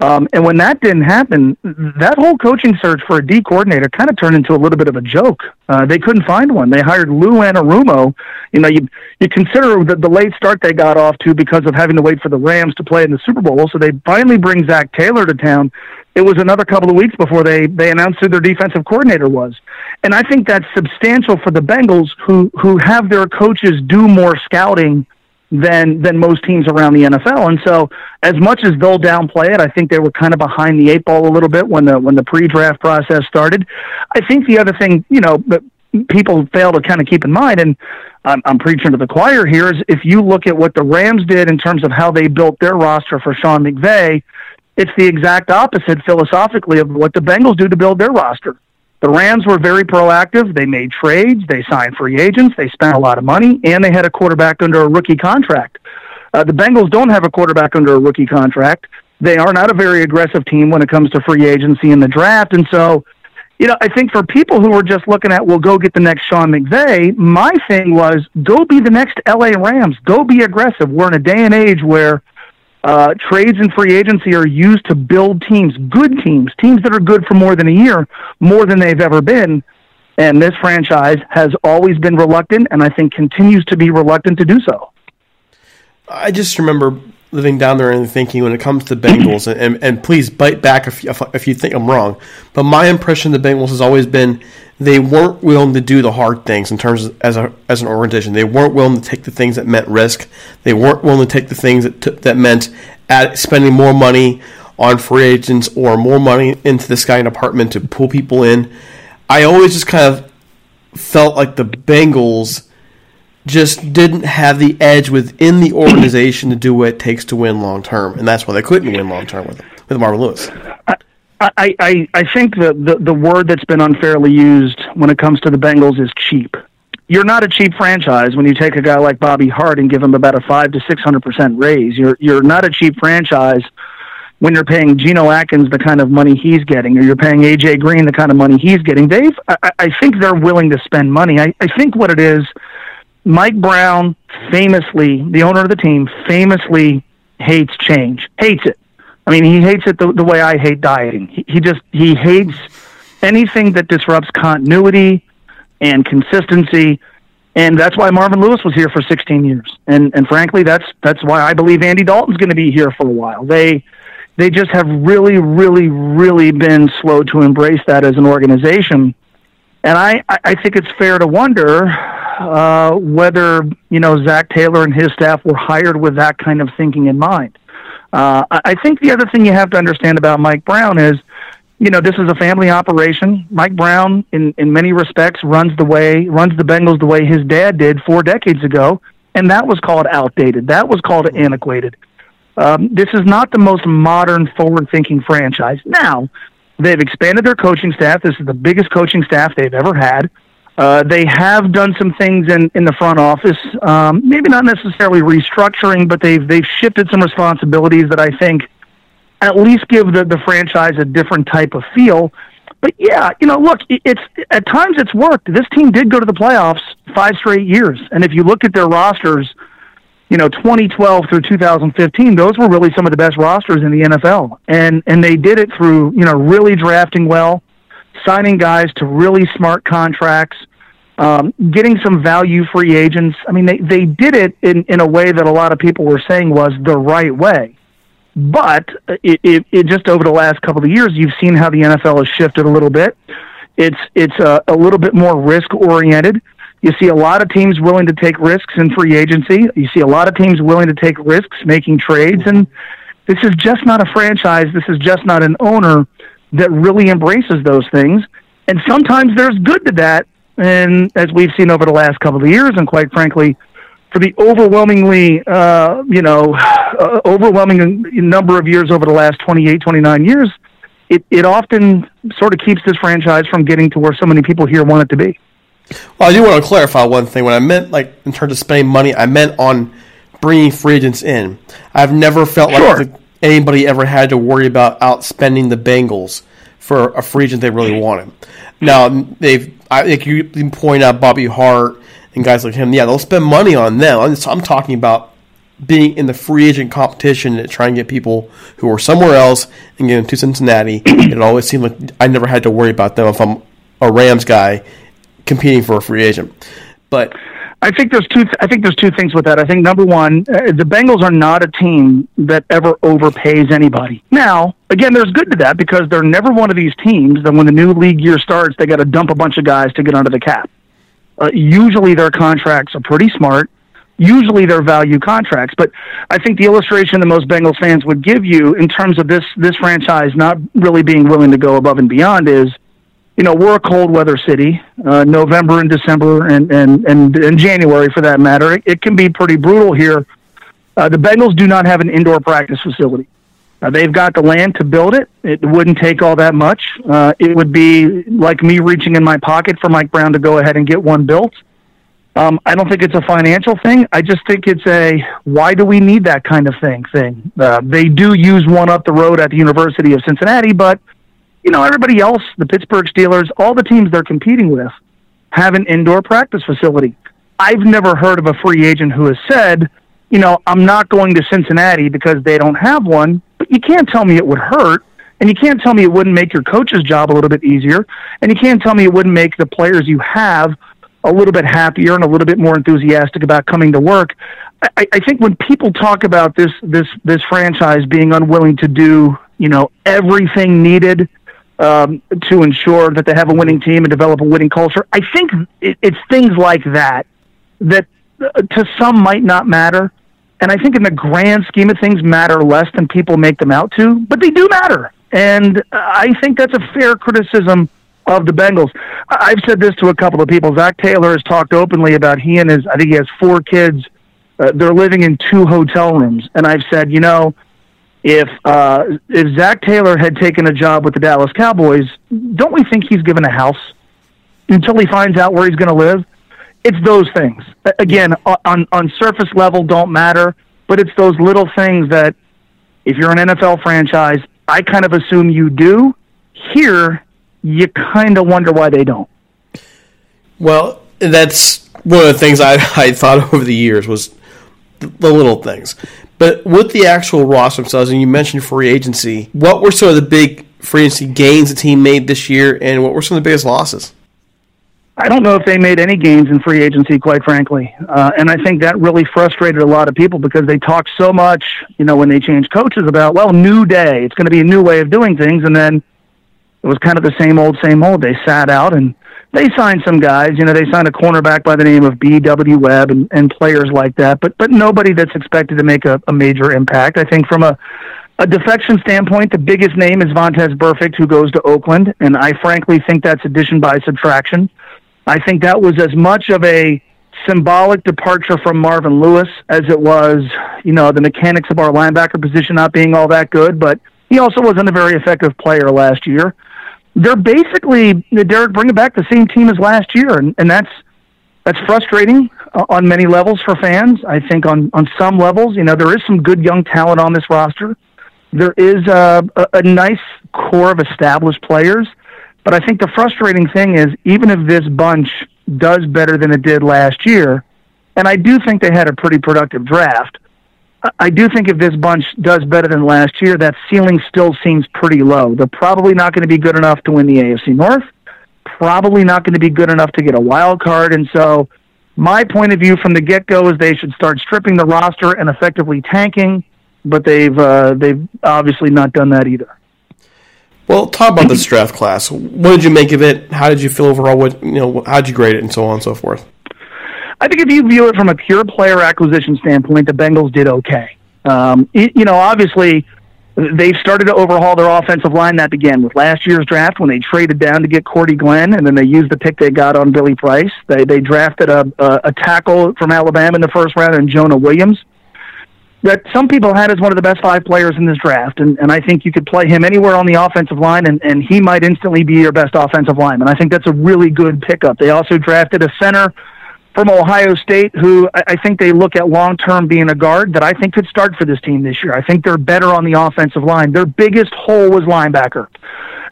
Um, and when that didn't happen, that whole coaching search for a D coordinator kind of turned into a little bit of a joke. Uh, they couldn't find one. They hired Lou Anarumo. You know, you you consider the, the late start they got off to because of having to wait for the Rams to play in the Super Bowl. So they finally bring Zac Taylor to town. It was another couple of weeks before they they announced who their defensive coordinator was, and I think that's substantial for the Bengals, who who have their coaches do more scouting than than most teams around the NFL. And so, as much as they'll downplay it, I think they were kind of behind the eight ball a little bit when the when the pre-draft process started. I think the other thing, you know, that people fail to kind of keep in mind, and I'm, I'm preaching to the choir here, is if you look at what the Rams did in terms of how they built their roster for Sean McVay, it's the exact opposite philosophically of what the Bengals do to build their roster. The Rams were very proactive. They made trades, they signed free agents, they spent a lot of money, and they had a quarterback under a rookie contract. Uh, the Bengals don't have a quarterback under a rookie contract. They are not a very aggressive team when it comes to free agency in the draft. And so, you know, I think for people who are just looking at, well, go get the next Sean McVay, my thing was go be the next LA Rams. Go be aggressive. We're in a day and age where uh, trades and free agency are used to build teams, good teams, teams that are good for more than a year, more than they've ever been. And this franchise has always been reluctant, and I think continues to be reluctant to do so. I just remember living down there and thinking when it comes to Bengals, and, and, please bite back if if you think I'm wrong, but my impression of the Bengals has always been they weren't willing to do the hard things in terms of, as a as an organization. They weren't willing to take the things that meant risk. They weren't willing to take the things that t- that meant at spending more money on free agents or more money into the scouting department to pull people in. I always just kind of felt like the Bengals just didn't have the edge within the organization to do what it takes to win long term, and that's why they couldn't win long term with with Marvin Lewis. I, I, I think the, the, the word that's been unfairly used when it comes to the Bengals is cheap. You're not a cheap franchise when you take a guy like Bobby Hart and give him about a five to six hundred percent raise. You're you're not a cheap franchise when you're paying Geno Atkins the kind of money he's getting, or you're paying AJ Green the kind of money he's getting. They've I, I think they're willing to spend money. I, I think what it is, Mike Brown famously, the owner of the team, famously hates change, hates it. I mean, he hates it the, the way I hate dieting. He, he just he hates anything that disrupts continuity and consistency, and that's why Marvin Lewis was here for 16 years. And and frankly, that's that's why I believe Andy Dalton's going to be here for a while. They they just have really, really, really been slow to embrace that as an organization. And I, I think it's fair to wonder uh, whether you know Zac Taylor and his staff were hired with that kind of thinking in mind. Uh, I think the other thing you have to understand about Mike Brown is, you know, this is a family operation. Mike Brown, in in many respects, runs the way runs the Bengals the way his dad did four decades ago, and that was called outdated. That was called antiquated. Um, this is not the most modern, forward-thinking franchise. Now, they've expanded their coaching staff. This is the biggest coaching staff they've ever had. Uh, they have done some things in, in the front office, um, maybe not necessarily restructuring, but they've they've shifted some responsibilities that I think at least give the, the franchise a different type of feel. But yeah, you know, look, it's at times it's worked. This team did go to the playoffs five straight years, and if you look at their rosters, you know, 2012 through 2015, those were really some of the best rosters in the NFL, and and they did it through you know really drafting well, signing guys to really smart contracts, um, getting some value free agents. I mean, they they did it in in a way that a lot of people were saying was the right way. But it, it, it just over the last couple of years, you've seen how the NFL has shifted a little bit. It's it's a, a little bit more risk oriented. You see a lot of teams willing to take risks in free agency. You see a lot of teams willing to take risks making trades, and this is just not a franchise. This is just not an owner that really embraces those things. And sometimes there's good to that, and as we've seen over the last couple of years, and quite frankly, for the overwhelmingly, uh, you know, uh, overwhelming number of years over the last 28, 29 years, it, it often sort of keeps this franchise from getting to where so many people here want it to be. Well, I do want to clarify one thing. When I meant like in terms of spending money, I meant on bringing free agents in. I've never felt Sure. like anybody ever had to worry about outspending the Bengals for a free agent they really wanted. Now they've, I think you can point out Bobby Hart and guys like him. Yeah, they'll spend money on them. I'm, just, I'm talking about being in the free agent competition and trying to get people who are somewhere else and get them to Cincinnati. it always seemed like I never had to worry about them if I'm a Rams guy competing for a free agent. But I think there's two. I think there's two things with that. I think number one, uh, the Bengals are not a team that ever overpays anybody. Now, again, there's good to that because they're never one of these teams that when the new league year starts, they got to dump a bunch of guys to get under the cap. Uh, usually, their contracts are pretty smart. Usually, they're value contracts. But I think the illustration that most Bengals fans would give you in terms of this this franchise not really being willing to go above and beyond is you know, we're a cold weather city. Uh, November and December and, and, and, and January, for that matter, it, it can be pretty brutal here. Uh, the Bengals do not have an indoor practice facility. Uh, they've got the land to build it. It wouldn't take all that much. Uh, it would be like me reaching in my pocket for Mike Brown to go ahead and get one built. Um, I don't think it's a financial thing. I just think it's a why do we need that kind of thing thing. Uh, they do use one up the road at the University of Cincinnati, but you know, everybody else, the Pittsburgh Steelers, all the teams they're competing with have an indoor practice facility. I've never heard of a free agent who has said, you know, I'm not going to Cincinnati because they don't have one, but you can't tell me it would hurt. And you can't tell me it wouldn't make your coach's job a little bit easier. And you can't tell me it wouldn't make the players you have a little bit happier and a little bit more enthusiastic about coming to work. I, I think when people talk about this this this franchise being unwilling to do, you know, everything needed um, to ensure that they have a winning team and develop a winning culture. I think it, it's things like that that uh, to some might not matter, and I think in the grand scheme of things matter less than people make them out to, but they do matter. And I think that's a fair criticism of the Bengals. I've said this to a couple of people. Zac Taylor has talked openly about he and his, I think he has four kids. Uh, they're living in two hotel rooms, and I've said, you know, if uh, if Zac Taylor had taken a job with the Dallas Cowboys, don't we think he's given a house until he finds out where he's going to live? It's those things. Again, on on surface level, don't matter, but it's those little things that if you're an NFL franchise, I kind of assume you do. Here, you kind of wonder why they don't. Well, that's one of the things I, I thought over the years was the little things. But with the actual roster themselves, and you mentioned free agency, what were some of the big free agency gains the team made this year, and what were some of the biggest losses? I don't know if they made any gains in free agency, quite frankly. Uh, and I think that really frustrated a lot of people because they talked so much, you know, when they changed coaches about, well, new day, it's going to be a new way of doing things. And then it was kind of the same old, same old. They sat out and they signed some guys. You know, they signed a cornerback by the name of B.W. Webb and, and players like that, but but nobody that's expected to make a, a major impact. I think from a a defection standpoint, the biggest name is Vontaze Burfict, who goes to Oakland, and I frankly think that's addition by subtraction. I think that was as much of a symbolic departure from Marvin Lewis as it was, you know, the mechanics of our linebacker position not being all that good, but he also wasn't a very effective player last year. They're basically Derek bringing back the same team as last year, and, and that's that's frustrating uh, on many levels for fans. I think on on some levels, you know, there is some good young talent on this roster. There is a, a, a nice core of established players, but I think the frustrating thing is even if this bunch does better than it did last year, and I do think they had a pretty productive draft. I- do think if this bunch does better than last year, that ceiling still seems pretty low. They're probably not going to be good enough to win the AFC North. Probably not going to be good enough to get a wild card, and so my point of view from the get go is they should start stripping the roster and effectively tanking, but they've uh, they've obviously not done that either. Well, talk about this draft class. What did you make of it? How did you feel overall? What you know? How did you grade it, and so on and so forth? I think if you view it from a pure player acquisition standpoint, the Bengals did okay. Um, y- you know, obviously, they've started to overhaul their offensive line. That began with last year's draft when they traded down to get Cordy Glenn, and then they used the pick they got on Billy Price. They they drafted a a, a tackle from Alabama in the first round, and Jonah Williams. That some people had as one of the best five players in this draft, and, and I think you could play him anywhere on the offensive line, and, and he might instantly be your best offensive lineman. I think that's a really good pickup. They also drafted a center from Ohio State, who I think they look at long term being a guard that I think could start for this team this year. I think they're better on the offensive line. Their biggest hole was linebacker.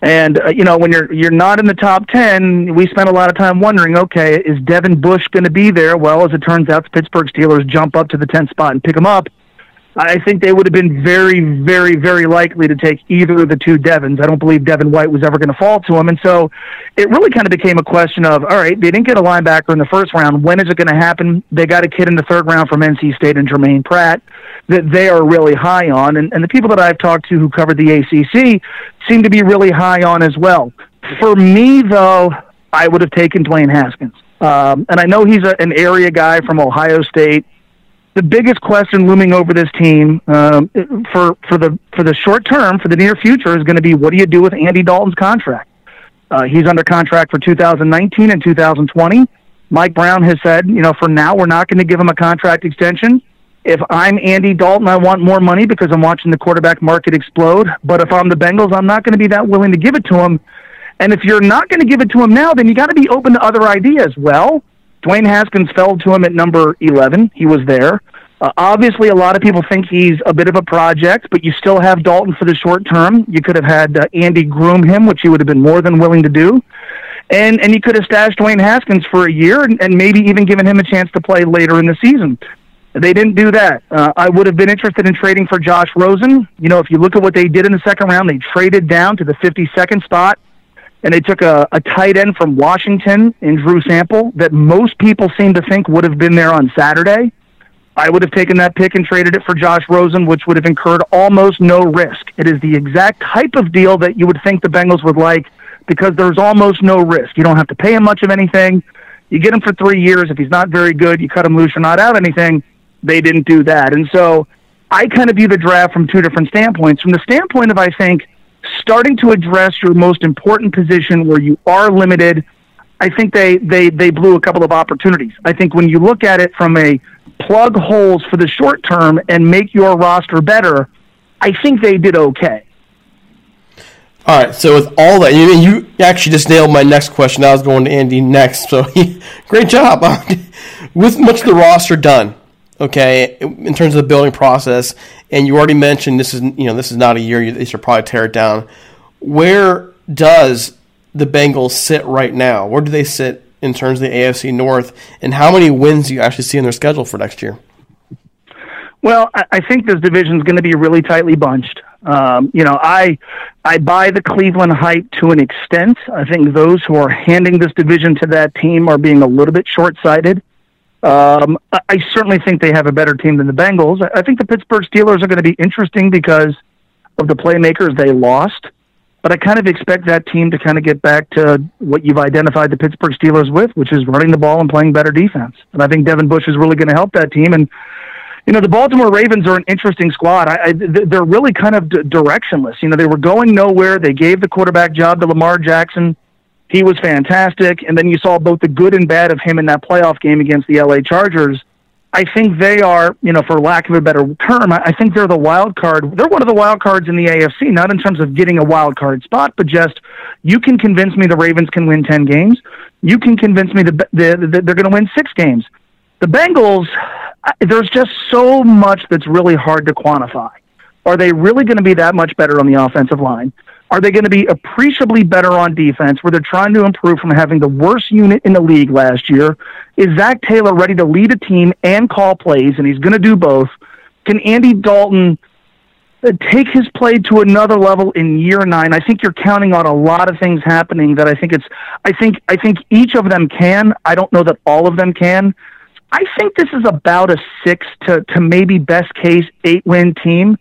And uh, you know, when you're you're not in the top ten, we spent a lot of time wondering, okay, is Devin Bush going to be there? Well, as it turns out, the Pittsburgh Steelers jump up to the 10th spot and pick him up. I think they would have been very, very, very likely to take either of the two Devons. I don't believe Devin White was ever going to fall to him. And so it really kind of became a question of, all right, they didn't get a linebacker in the first round. When is it going to happen? They got a kid in the third round from NC State and Germaine Pratt that they are really high on. And, and the people that I've talked to who covered the ACC seem to be really high on as well. For me, though, I would have taken Dwayne Haskins. Um, and I know he's a, an area guy from Ohio State the biggest question looming over this team um, for for the for the short term, for the near future, is going to be what do you do with Andy Dalton's contract? Uh, he's under contract for 2019 and 2020. Mike Brown has said, you know, for now we're not going to give him a contract extension. If I'm Andy Dalton, I want more money because I'm watching the quarterback market explode. But if I'm the Bengals, I'm not going to be that willing to give it to him. And if you're not going to give it to him now, then you got to be open to other ideas. Well, Dwayne Haskins fell to him at number 11. He was there. Uh, obviously, a lot of people think he's a bit of a project, but you still have Dalton for the short term. You could have had uh, Andy groom him, which he would have been more than willing to do. And, and you could have stashed Dwayne Haskins for a year and, and maybe even given him a chance to play later in the season. They didn't do that. Uh, I would have been interested in trading for Josh Rosen. You know, if you look at what they did in the second round, they traded down to the 52nd spot and they took a, a tight end from Washington in Drew Sample that most people seem to think would have been there on Saturday. I would have taken that pick and traded it for Josh Rosen, which would have incurred almost no risk. It is the exact type of deal that you would think the Bengals would like because there's almost no risk. You don't have to pay him much of anything. You get him for three years. If he's not very good, you cut him loose. You're not out anything. They didn't do that. And so I kind of view the draft from two different standpoints. From the standpoint of, I think, starting to address your most important position where you are limited, I think they, they, they blew a couple of opportunities. I think when you look at it from a plug holes for the short term and make your roster better, I think they did okay. All right, so with all that, you, you actually just nailed my next question. I was going to Andy next, so great job. with much of the roster done, okay, in terms of the building process, and you already mentioned this is you know this is not a year you, they should probably tear it down. Where does the Bengals sit right now? Where do they sit in terms of the AFC North, and how many wins do you actually see in their schedule for next year? Well, I, I think this division is going to be really tightly bunched. Um, you know, I I buy the Cleveland hype to an extent. I think those who are handing this division to that team are being a little bit short sighted. Um, I, I certainly think they have a better team than the Bengals. I, think the Pittsburgh Steelers are going to be interesting because of the playmakers they lost. But I kind of expect that team to kind of get back to what you've identified the Pittsburgh Steelers with, which is running the ball and playing better defense. And I think Devin Bush is really going to help that team. And you know, the Baltimore Ravens are an interesting squad. I, I, they're really kind of d- directionless. You know, they were going nowhere. They gave the quarterback job to Lamar Jackson. He was fantastic. And then you saw both the good and bad of him in that playoff game against the LA Chargers. I think they are, you know, for lack of a better term, I think they're the wild card. They're one of the wild cards in the AFC, not in terms of getting a wild card spot, but just you can convince me the Ravens can win 10 games. You can convince me the they're going to win six games. The Bengals, there's just so much that's really hard to quantify. Are they really going to be that much better on the offensive line? Are they going to be appreciably better on defense where they're trying to improve from having the worst unit in the league last year? Is Zac Taylor ready to lead a team and call plays? And he's going to do both. Can Andy Dalton uh, take his play to another level in year nine? I think you're counting on a lot of things happening that I think it's, I think, I think each of them can. I don't know that all of them can. I think this is about a six to, to maybe best case eight win team.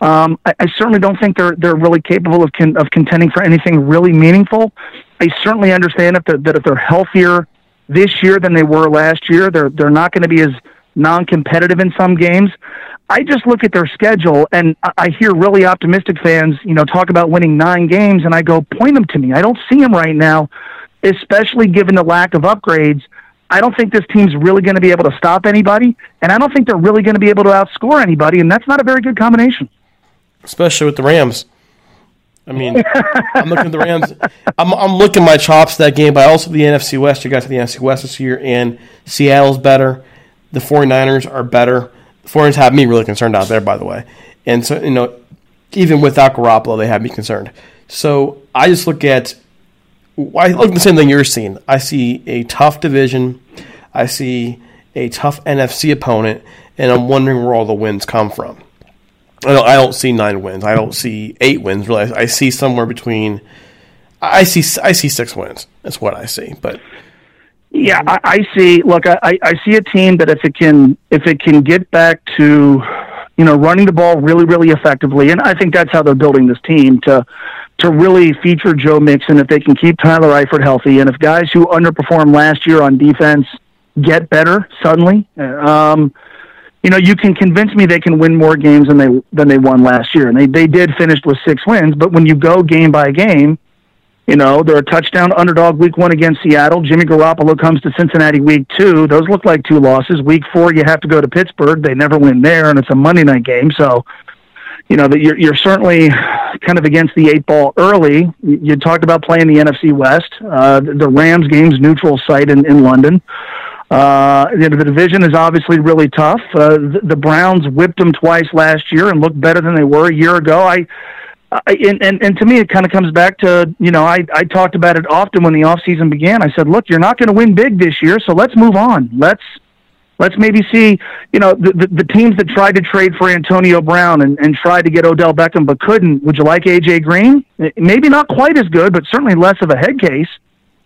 Um, I, I certainly don't think they're they're really capable of con, of contending for anything really meaningful. I certainly understand if that if they're healthier this year than they were last year, they're they're not going to be as non-competitive in some games. I just look at their schedule and I I hear really optimistic fans, you know, talk about winning nine games, and I go, point them to me. I don't see them right now, especially given the lack of upgrades. I don't think this team's really going to be able to stop anybody, and I don't think they're really going to be able to outscore anybody, and that's not a very good combination. Especially with the Rams. I mean, I'm looking at the Rams. I'm, I'm looking my chops that game, but also the NFC West. You guys have the NFC West this year, and Seattle's better. The 49ers are better. The 49ers have me really concerned out there, by the way. And so, you know, even without Garoppolo, they have me concerned. So I just look at, I look at the same thing you're seeing. I see a tough division. I see a tough NFC opponent, and I'm wondering where all the wins come from. I don't, I don't see nine wins. I don't see eight wins. Really, I see somewhere between. I see I see six wins. That's what I see. But Yeah, I, I see. Look, I, I- see a team that if it can if it can get back to you know running the ball really really effectively, and I think that's how they're building this team to to really feature Joe Mixon. If they can keep Tyler Eifert healthy, and if guys who underperformed last year on defense get better suddenly, um, you know, you can convince me they can win more games than they than they won last year, and they they did finish with six wins. But when you go game by game, you know, they're a touchdown underdog week one against Seattle. Jimmy Garoppolo comes to Cincinnati week two. Those look like two losses. Week four, you have to go to Pittsburgh. They never win there, and it's a Monday night game. So, you know, that you're, you're certainly kind of against the eight ball early. You, talked about playing the NFC West. Uh, the Rams game's neutral site in, in London. You know, the division is obviously really tough. Uh, the, the Browns whipped them twice last year and looked better than they were a year ago. I, I and, and, and to me, it kind of comes back to, you know, I, I talked about it often when the off season began. I said, look, you're not going to win big this year, so let's move on. Let's, let's maybe see, you know, the, the, the teams that tried to trade for Antonio Brown and, and tried to get Odell Beckham but couldn't. Would you like AJ Green? Maybe not quite as good, but certainly less of a head case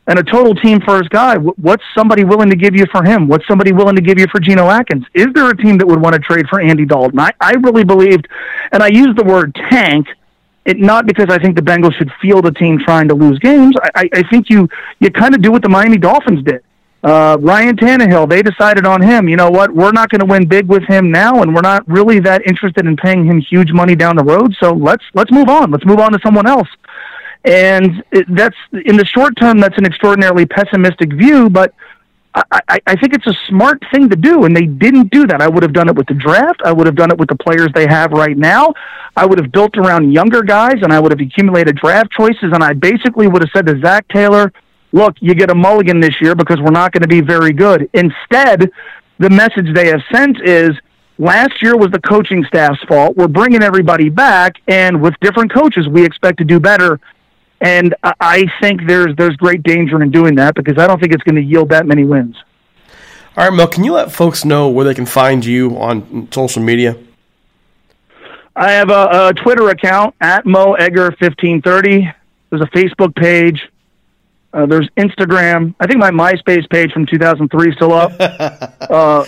and a total team first guy. Wh- What's somebody willing to give you for him? What's somebody willing to give you for Geno Atkins? Is there a team that would want to trade for Andy Dalton? I, I really believed, and I use the word tank, it not because I think the Bengals should field a team trying to lose games. I, I, I think you you kind of do what the Miami Dolphins did. Uh, Ryan Tannehill, they decided on him. You know what? We're not going to win big with him now, and we're not really that interested in paying him huge money down the road. So let's let's move on. Let's move on to someone else. And that's in the short term, that's an extraordinarily pessimistic view, but I, I, think it's a smart thing to do, and they didn't do that. I would have done it with the draft. I would have done it with the players they have right now. I would have built around younger guys, and I would have accumulated draft choices, and I basically would have said to Zac Taylor, look, you get a mulligan this year because we're not going to be very good. Instead, the message they have sent is, last year was the coaching staff's fault. We're bringing everybody back, and with different coaches, we expect to do better. And I- think there's there's great danger in doing that because I don't think it's going to yield that many wins. all right, Mel, can you let folks know where they can find you on social media? I have a, a Twitter account at Mo Egger fifteen thirty. There's a Facebook page. Uh, there's Instagram. I think my MySpace page from 2003 is still up. uh,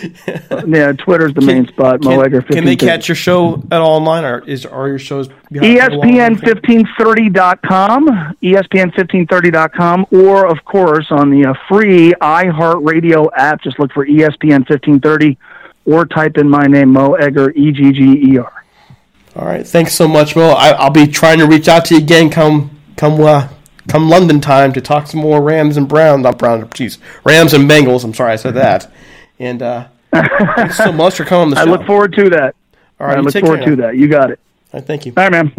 yeah, Twitter's the main spot. Mo Egger Can, can they catch your show at all online, or is are your shows E behind paywall? ESPN1530.com, ESPN1530.com, or of course on the uh, free iHeartRadio app. Just look for E ESPN1530 or type in my name, Mo Egger, E G G E R. All right, thanks so much, Mo. I, I'll be trying to reach out to you again come come uh, come London time to talk some more Rams and Browns. Not Browns, jeez, Rams and Bengals. I'm sorry, I said that. And uh, thanks so much for coming on the show. I look forward to that. All right, I look forward care to now. that. You got it. All right, thank you. All right, man.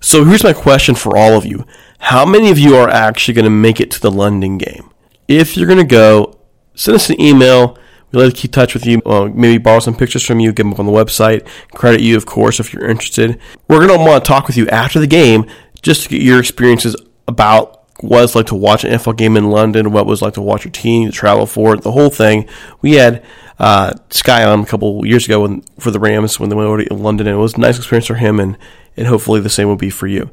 So here's my question for all of you: How many of you are actually going to make it to the London game? If you're going to go, send us an email We'd like to keep touch with you, uh, maybe borrow some pictures from you, get them up on the website, credit you, of course, if you're interested. We're going to want to talk with you after the game just to get your experiences about what it's like to watch an NFL game in London, what it was like to watch your team, to travel for it, the whole thing. We had uh, Sky on a couple years ago when, for the Rams when they went over to London, and it was a nice experience for him, and, and hopefully the same will be for you.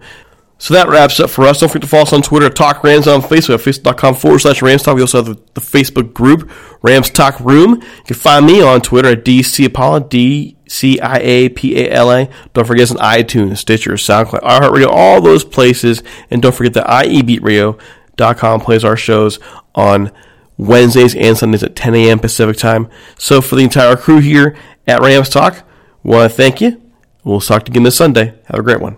So that wraps up for us. Don't forget to follow us on Twitter, Talk Rams on Facebook, at facebook.com forward slash Rams Talk. We also have the, the, Facebook group, Rams Talk Room. You can find me on Twitter at DC Apala, D C I A P A L A. Don't forget it's on iTunes, Stitcher, SoundCloud, iHeartRadio, all those places. And don't forget that IEBeatRadio.com plays our shows on Wednesdays and Sundays at 10 a.m. Pacific time. So for the entire crew here at Rams Talk, want to thank you. We'll talk to you again this Sunday. Have a great one.